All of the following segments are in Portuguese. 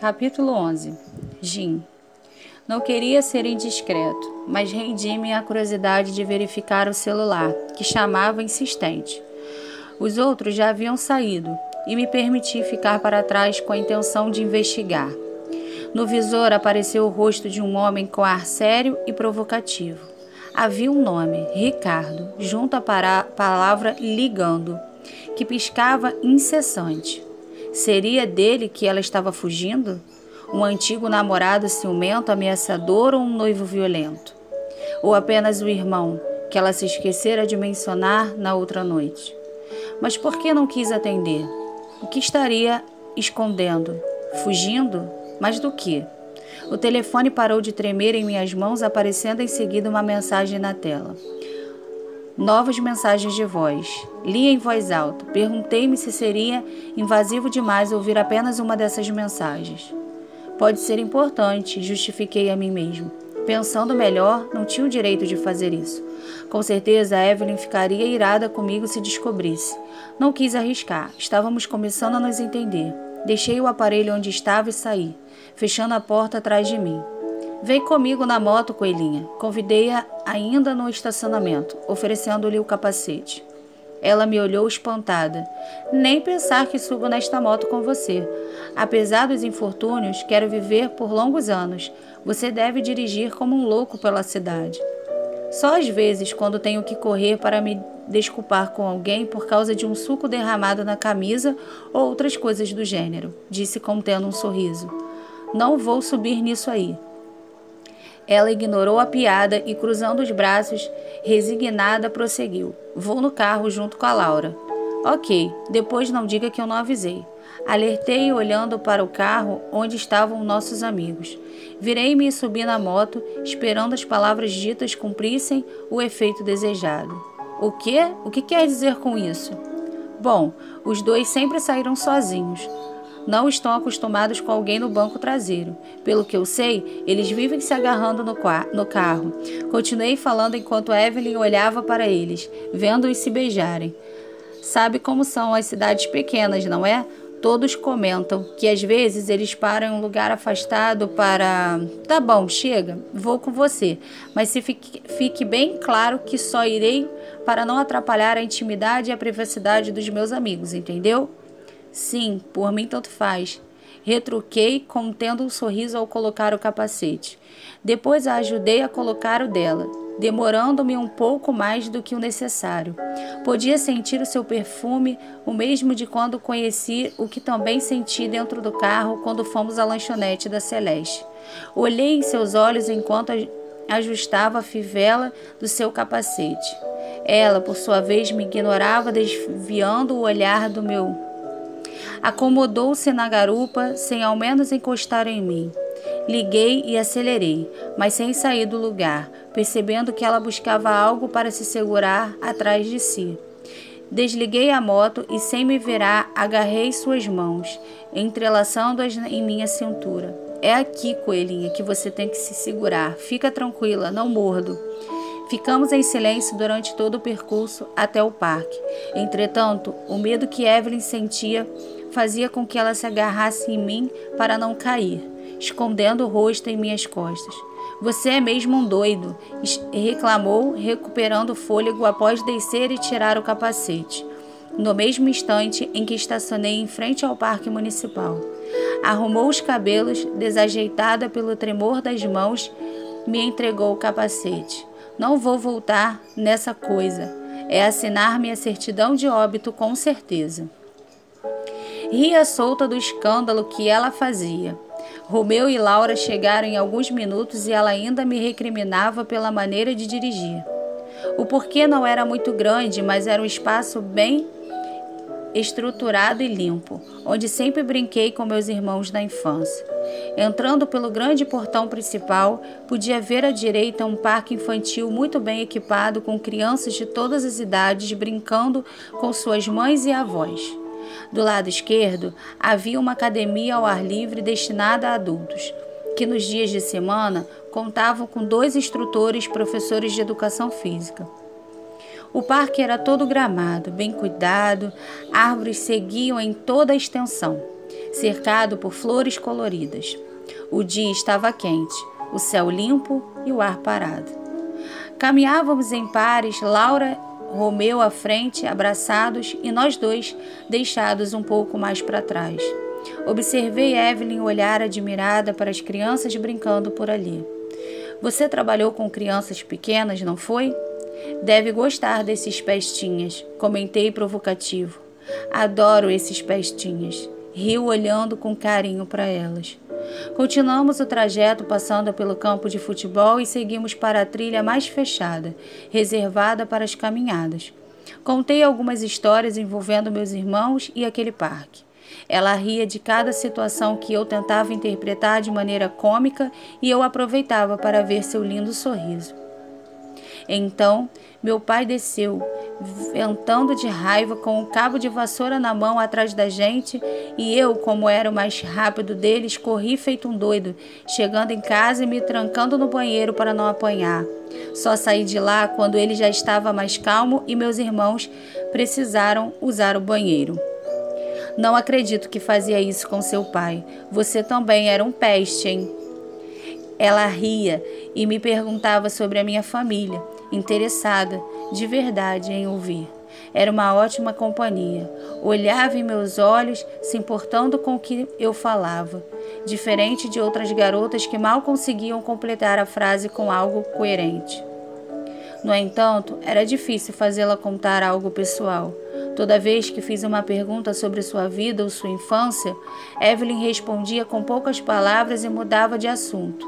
Capítulo 11 Jim Não queria ser indiscreto, mas rendi-me à curiosidade de verificar o celular, que chamava insistente. Os outros já haviam saído e me permiti ficar para trás com a intenção de investigar. No visor apareceu o rosto de um homem com ar sério e provocativo. Havia um nome, Ricardo, junto à palavra ligando, que piscava incessante. Seria dele que ela estava fugindo? Um antigo namorado ciumento, ameaçador ou um noivo violento? Ou apenas o irmão, que ela se esquecera de mencionar na outra noite? Mas por que não quis atender? O que estaria escondendo? Fugindo? Mas do que? O telefone parou de tremer em minhas mãos, aparecendo em seguida uma mensagem na tela. Novas mensagens de voz. Li em voz alta. Perguntei-me se seria invasivo demais ouvir apenas uma dessas mensagens. Pode ser importante, justifiquei a mim mesmo. Pensando melhor, não tinha o direito de fazer isso. Com certeza, Evelyn ficaria irada comigo se descobrisse. Não quis arriscar. Estávamos começando a nos entender. Deixei o aparelho onde estava e saí, fechando a porta atrás de mim. Vem comigo na moto, coelhinha. Convidei-a ainda no estacionamento, oferecendo-lhe o capacete. Ela me olhou espantada. Nem pensar que subo nesta moto com você. Apesar dos infortúnios, quero viver por longos anos. Você deve dirigir como um louco pela cidade. Só às vezes, quando tenho que correr para me desculpar com alguém por causa de um suco derramado na camisa ou outras coisas do gênero, disse contendo um sorriso. Não vou subir nisso aí. Ela ignorou a piada e, cruzando os braços, resignada, prosseguiu. Vou no carro junto com a Laura. Ok, depois não diga que eu não avisei. Alertei olhando para o carro onde estavam nossos amigos. Virei-me e subi na moto, esperando as palavras ditas cumprissem o efeito desejado. O que? O que quer dizer com isso? Bom, os dois sempre saíram sozinhos não estão acostumados com alguém no banco traseiro. Pelo que eu sei, eles vivem se agarrando no, no carro. Continuei falando enquanto Evelyn olhava para eles, vendo-os se beijarem. Sabe como são as cidades pequenas, não é? Todos comentam que às vezes eles param em um lugar afastado para. Tá bom, chega, vou com você, mas se fique, fique bem claro que só irei para não atrapalhar a intimidade e a privacidade dos meus amigos, entendeu? Sim, por mim tanto faz. Retruquei, contendo um sorriso ao colocar o capacete. Depois a ajudei a colocar o dela, demorando-me um pouco mais do que o necessário. Podia sentir o seu perfume, o mesmo de quando conheci o que também senti dentro do carro quando fomos à lanchonete da Celeste. Olhei em seus olhos enquanto ajustava a fivela do seu capacete. Ela, por sua vez, me ignorava, desviando o olhar do meu Acomodou-se na garupa sem ao menos encostar em mim. Liguei e acelerei, mas sem sair do lugar, percebendo que ela buscava algo para se segurar atrás de si. Desliguei a moto e, sem me virar, agarrei suas mãos, entrelaçando-as em minha cintura. É aqui, coelhinha, que você tem que se segurar. Fica tranquila, não mordo. Ficamos em silêncio durante todo o percurso até o parque. Entretanto, o medo que Evelyn sentia fazia com que ela se agarrasse em mim para não cair, escondendo o rosto em minhas costas. Você é mesmo um doido, reclamou, recuperando o fôlego após descer e tirar o capacete, no mesmo instante em que estacionei em frente ao parque municipal. Arrumou os cabelos, desajeitada pelo tremor das mãos, me entregou o capacete. Não vou voltar nessa coisa. É assinar minha certidão de óbito com certeza. Ria solta do escândalo que ela fazia. Romeu e Laura chegaram em alguns minutos e ela ainda me recriminava pela maneira de dirigir. O porquê não era muito grande, mas era um espaço bem estruturado e limpo, onde sempre brinquei com meus irmãos da infância. Entrando pelo grande portão principal, podia ver à direita um parque infantil muito bem equipado com crianças de todas as idades brincando com suas mães e avós. Do lado esquerdo havia uma academia ao ar livre destinada a adultos, que nos dias de semana contavam com dois instrutores professores de educação física. O parque era todo gramado, bem cuidado, árvores seguiam em toda a extensão. cercado por flores coloridas. O dia estava quente, o céu limpo e o ar parado. Caminhávamos em pares, Laura Romeu à frente, abraçados, e nós dois deixados um pouco mais para trás. Observei Evelyn olhar admirada para as crianças brincando por ali. Você trabalhou com crianças pequenas, não foi? Deve gostar desses pestinhas, comentei provocativo. Adoro esses pestinhas. Riu olhando com carinho para elas. Continuamos o trajeto passando pelo campo de futebol e seguimos para a trilha mais fechada, reservada para as caminhadas. Contei algumas histórias envolvendo meus irmãos e aquele parque. Ela ria de cada situação que eu tentava interpretar de maneira cômica e eu aproveitava para ver seu lindo sorriso. Então, meu pai desceu, ventando de raiva, com o cabo de vassoura na mão atrás da gente, e eu, como era o mais rápido deles, corri feito um doido, chegando em casa e me trancando no banheiro para não apanhar. Só saí de lá quando ele já estava mais calmo e meus irmãos precisaram usar o banheiro. Não acredito que fazia isso com seu pai. Você também era um peste, hein? Ela ria e me perguntava sobre a minha família, interessada de verdade em ouvir. Era uma ótima companhia. Olhava em meus olhos, se importando com o que eu falava, diferente de outras garotas que mal conseguiam completar a frase com algo coerente. No entanto, era difícil fazê-la contar algo pessoal. Toda vez que fiz uma pergunta sobre sua vida ou sua infância, Evelyn respondia com poucas palavras e mudava de assunto,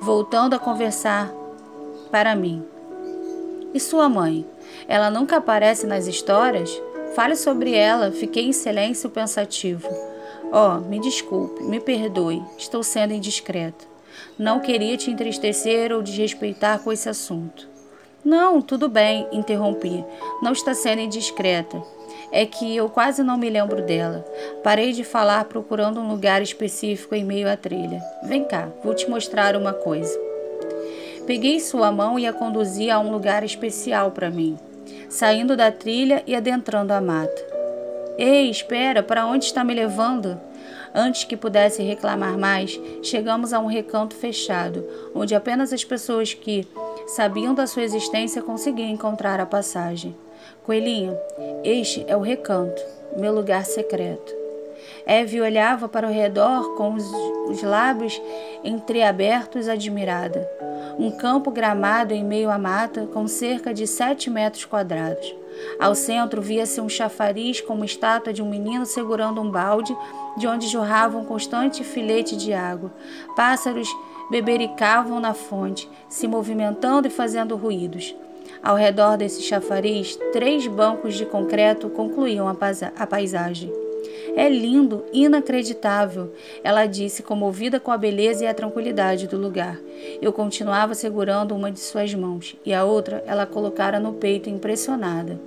voltando a conversar para mim. E sua mãe? Ela nunca aparece nas histórias? Fale sobre ela, fiquei em silêncio pensativo. Oh, me desculpe, me perdoe, estou sendo indiscreta. Não queria te entristecer ou desrespeitar com esse assunto. Não, tudo bem, interrompi. Não está sendo indiscreta é que eu quase não me lembro dela. Parei de falar procurando um lugar específico em meio à trilha. Vem cá, vou te mostrar uma coisa. Peguei sua mão e a conduzi a um lugar especial para mim, saindo da trilha e adentrando a mata. Ei, espera, para onde está me levando? Antes que pudesse reclamar mais, chegamos a um recanto fechado, onde apenas as pessoas que sabiam da sua existência conseguiam encontrar a passagem. Coelhinho, este é o recanto, meu lugar secreto. Eve olhava para o redor com os, os lábios entreabertos, admirada. Um campo gramado em meio à mata, com cerca de sete metros quadrados. Ao centro via-se um chafariz com uma estátua de um menino segurando um balde, de onde jorrava um constante filete de água. Pássaros bebericavam na fonte, se movimentando e fazendo ruídos. Ao redor desse chafariz, três bancos de concreto concluíam a paisagem. É lindo, inacreditável, ela disse, comovida com a beleza e a tranquilidade do lugar. Eu continuava segurando uma de suas mãos e a outra ela colocara no peito, impressionada.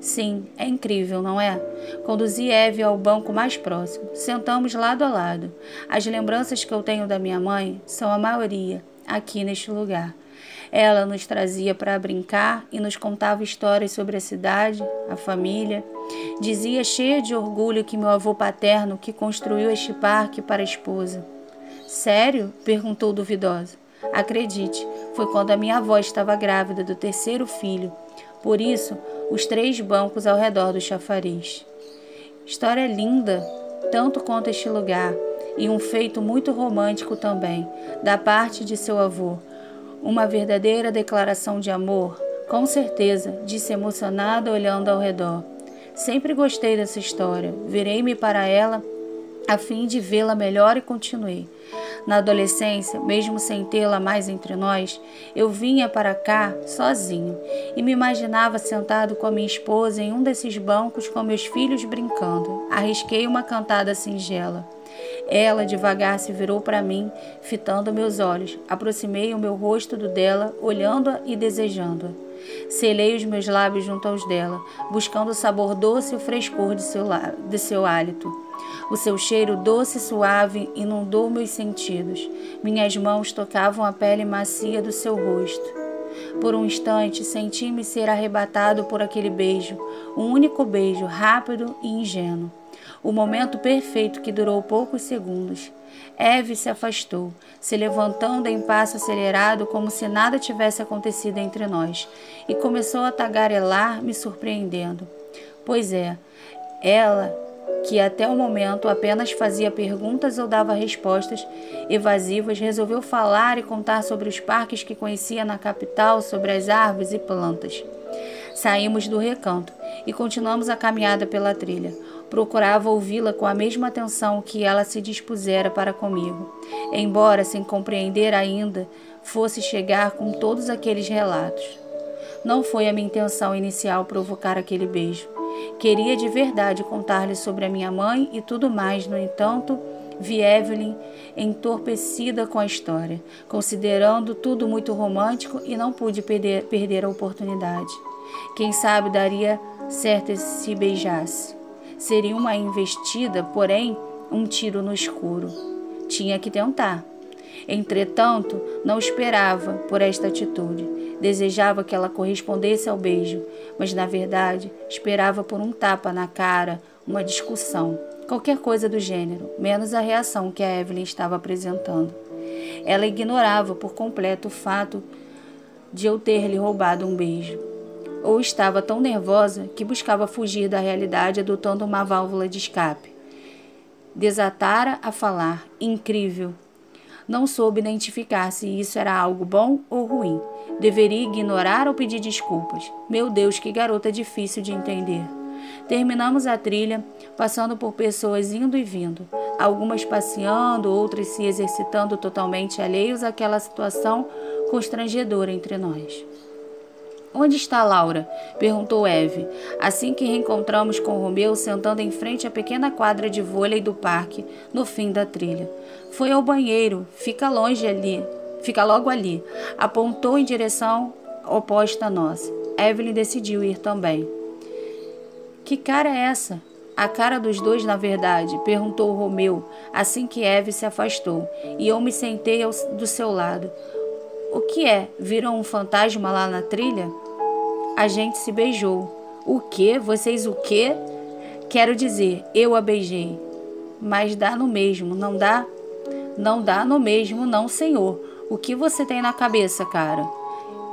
Sim, é incrível, não é? Conduzi Eve ao banco mais próximo. Sentamos lado a lado. As lembranças que eu tenho da minha mãe são a maioria aqui neste lugar. Ela nos trazia para brincar e nos contava histórias sobre a cidade, a família. Dizia cheia de orgulho que meu avô paterno que construiu este parque para a esposa. Sério? perguntou duvidosa. Acredite, foi quando a minha avó estava grávida do terceiro filho. Por isso, os três bancos ao redor do chafariz. História linda, tanto quanto este lugar, e um feito muito romântico também, da parte de seu avô, uma verdadeira declaração de amor, com certeza, disse emocionada olhando ao redor. Sempre gostei dessa história. Virei-me para ela a fim de vê-la melhor e continuei. Na adolescência, mesmo sem tê-la mais entre nós, eu vinha para cá sozinho e me imaginava sentado com a minha esposa em um desses bancos com meus filhos brincando. Arrisquei uma cantada singela. Ela devagar se virou para mim, fitando meus olhos. Aproximei o meu rosto do dela, olhando-a e desejando-a. Selei os meus lábios junto aos dela, buscando o sabor doce e o frescor de seu, de seu hálito. O seu cheiro doce e suave inundou meus sentidos. Minhas mãos tocavam a pele macia do seu rosto. Por um instante senti-me ser arrebatado por aquele beijo, um único beijo, rápido e ingênuo. O momento perfeito que durou poucos segundos. Eve se afastou, se levantando em passo acelerado como se nada tivesse acontecido entre nós, e começou a tagarelar, me surpreendendo. Pois é, ela, que até o momento apenas fazia perguntas ou dava respostas evasivas, resolveu falar e contar sobre os parques que conhecia na capital, sobre as árvores e plantas. Saímos do recanto e continuamos a caminhada pela trilha. Procurava ouvi-la com a mesma atenção que ela se dispusera para comigo, embora sem compreender ainda fosse chegar com todos aqueles relatos. Não foi a minha intenção inicial provocar aquele beijo. Queria de verdade contar-lhe sobre a minha mãe e tudo mais, no entanto, vi Evelyn entorpecida com a história, considerando tudo muito romântico e não pude perder, perder a oportunidade. Quem sabe daria certo se beijasse. Seria uma investida, porém, um tiro no escuro. Tinha que tentar. Entretanto, não esperava por esta atitude. Desejava que ela correspondesse ao beijo, mas na verdade esperava por um tapa na cara, uma discussão, qualquer coisa do gênero, menos a reação que a Evelyn estava apresentando. Ela ignorava por completo o fato de eu ter lhe roubado um beijo ou estava tão nervosa que buscava fugir da realidade adotando uma válvula de escape. Desatara a falar, incrível. Não soube identificar se isso era algo bom ou ruim. Deveria ignorar ou pedir desculpas. Meu Deus, que garota difícil de entender. Terminamos a trilha, passando por pessoas indo e vindo, algumas passeando, outras se exercitando totalmente alheios àquela situação constrangedora entre nós. Onde está Laura? perguntou Eve, assim que reencontramos com Romeu sentando em frente à pequena quadra de vôlei do parque, no fim da trilha. Foi ao banheiro, fica longe ali, fica logo ali. Apontou em direção oposta à nossa. Evelyn decidiu ir também. Que cara é essa? A cara dos dois, na verdade, perguntou Romeu, assim que Eve se afastou, e eu me sentei ao, do seu lado. O que é? Viram um fantasma lá na trilha? A gente se beijou. O que? Vocês o quê? Quero dizer, eu a beijei. Mas dá no mesmo, não dá? Não dá no mesmo, não, senhor. O que você tem na cabeça, cara?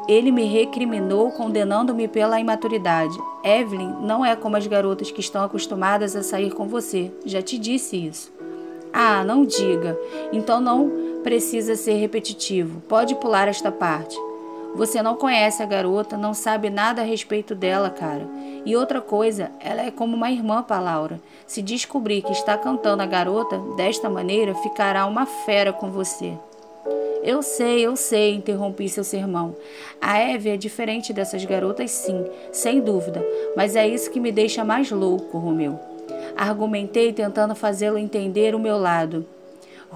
Ele me recriminou, condenando-me pela imaturidade. Evelyn não é como as garotas que estão acostumadas a sair com você. Já te disse isso. Ah, não diga. Então não precisa ser repetitivo. Pode pular esta parte. Você não conhece a garota, não sabe nada a respeito dela, cara. E outra coisa, ela é como uma irmã para Laura. Se descobrir que está cantando a garota desta maneira, ficará uma fera com você. Eu sei, eu sei, interrompi seu sermão. A Eve é diferente dessas garotas, sim, sem dúvida, mas é isso que me deixa mais louco, Romeu. Argumentei tentando fazê-lo entender o meu lado.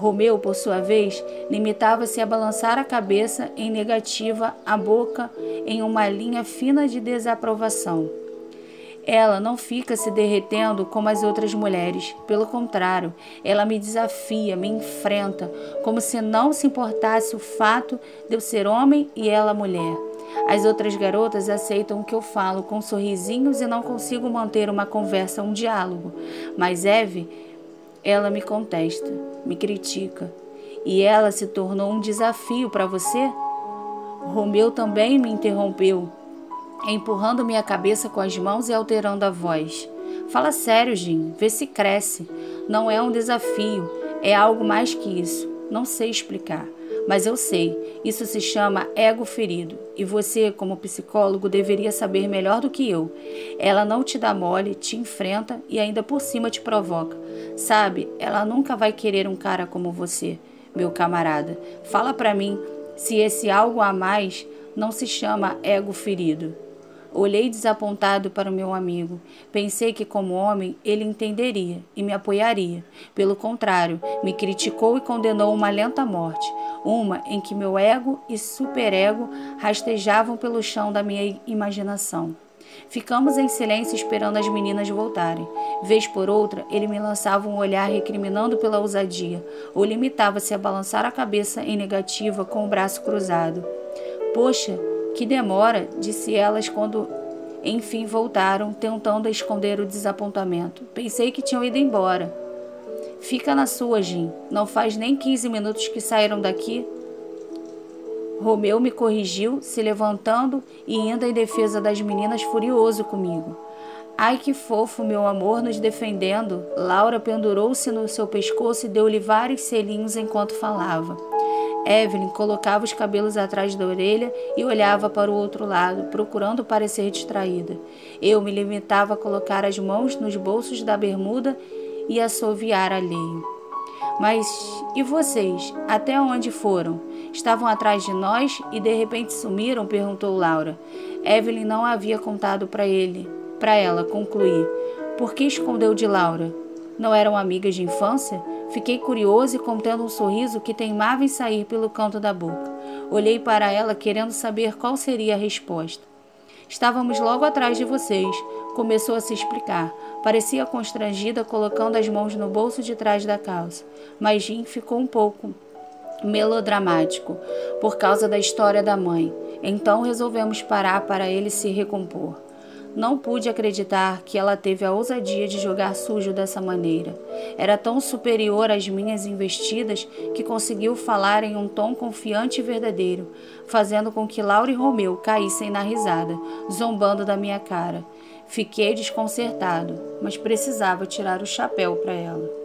Romeu, por sua vez, limitava-se a balançar a cabeça em negativa, a boca em uma linha fina de desaprovação. Ela não fica se derretendo como as outras mulheres. Pelo contrário, ela me desafia, me enfrenta, como se não se importasse o fato de eu ser homem e ela mulher. As outras garotas aceitam o que eu falo com sorrisinhos e não consigo manter uma conversa, um diálogo. Mas Eve ela me contesta, me critica. E ela se tornou um desafio para você? Romeu também me interrompeu, empurrando minha cabeça com as mãos e alterando a voz. Fala sério, Jim, vê se cresce. Não é um desafio, é algo mais que isso. Não sei explicar. Mas eu sei, isso se chama ego ferido e você, como psicólogo, deveria saber melhor do que eu. Ela não te dá mole, te enfrenta e ainda por cima te provoca. Sabe, ela nunca vai querer um cara como você, meu camarada. Fala para mim se esse algo a mais não se chama ego ferido. Olhei desapontado para o meu amigo. Pensei que, como homem, ele entenderia e me apoiaria. Pelo contrário, me criticou e condenou uma lenta morte, uma em que meu ego e superego rastejavam pelo chão da minha imaginação. Ficamos em silêncio esperando as meninas voltarem. Vez por outra, ele me lançava um olhar recriminando pela ousadia, ou limitava-se a balançar a cabeça em negativa com o braço cruzado. Poxa, que demora, disse elas quando Enfim voltaram, tentando esconder o desapontamento. Pensei que tinham ido embora. Fica na sua, Jim. Não faz nem 15 minutos que saíram daqui. Romeu me corrigiu, se levantando e indo em defesa das meninas furioso comigo. Ai que fofo, meu amor, nos defendendo. Laura pendurou-se no seu pescoço e deu-lhe vários selinhos enquanto falava. Evelyn colocava os cabelos atrás da orelha e olhava para o outro lado, procurando parecer distraída. Eu me limitava a colocar as mãos nos bolsos da bermuda e assoviar alheio. Mas e vocês? Até onde foram? Estavam atrás de nós e de repente sumiram? perguntou Laura. Evelyn não havia contado para ele, para ela concluir. Por que escondeu de Laura? Não eram amigas de infância? Fiquei curioso e contendo um sorriso que teimava em sair pelo canto da boca. Olhei para ela querendo saber qual seria a resposta. Estávamos logo atrás de vocês. Começou a se explicar. Parecia constrangida, colocando as mãos no bolso de trás da calça. Mas Jim ficou um pouco melodramático por causa da história da mãe. Então resolvemos parar para ele se recompor. Não pude acreditar que ela teve a ousadia de jogar sujo dessa maneira. Era tão superior às minhas investidas que conseguiu falar em um tom confiante e verdadeiro, fazendo com que Laura e Romeu caíssem na risada, zombando da minha cara. Fiquei desconcertado, mas precisava tirar o chapéu para ela.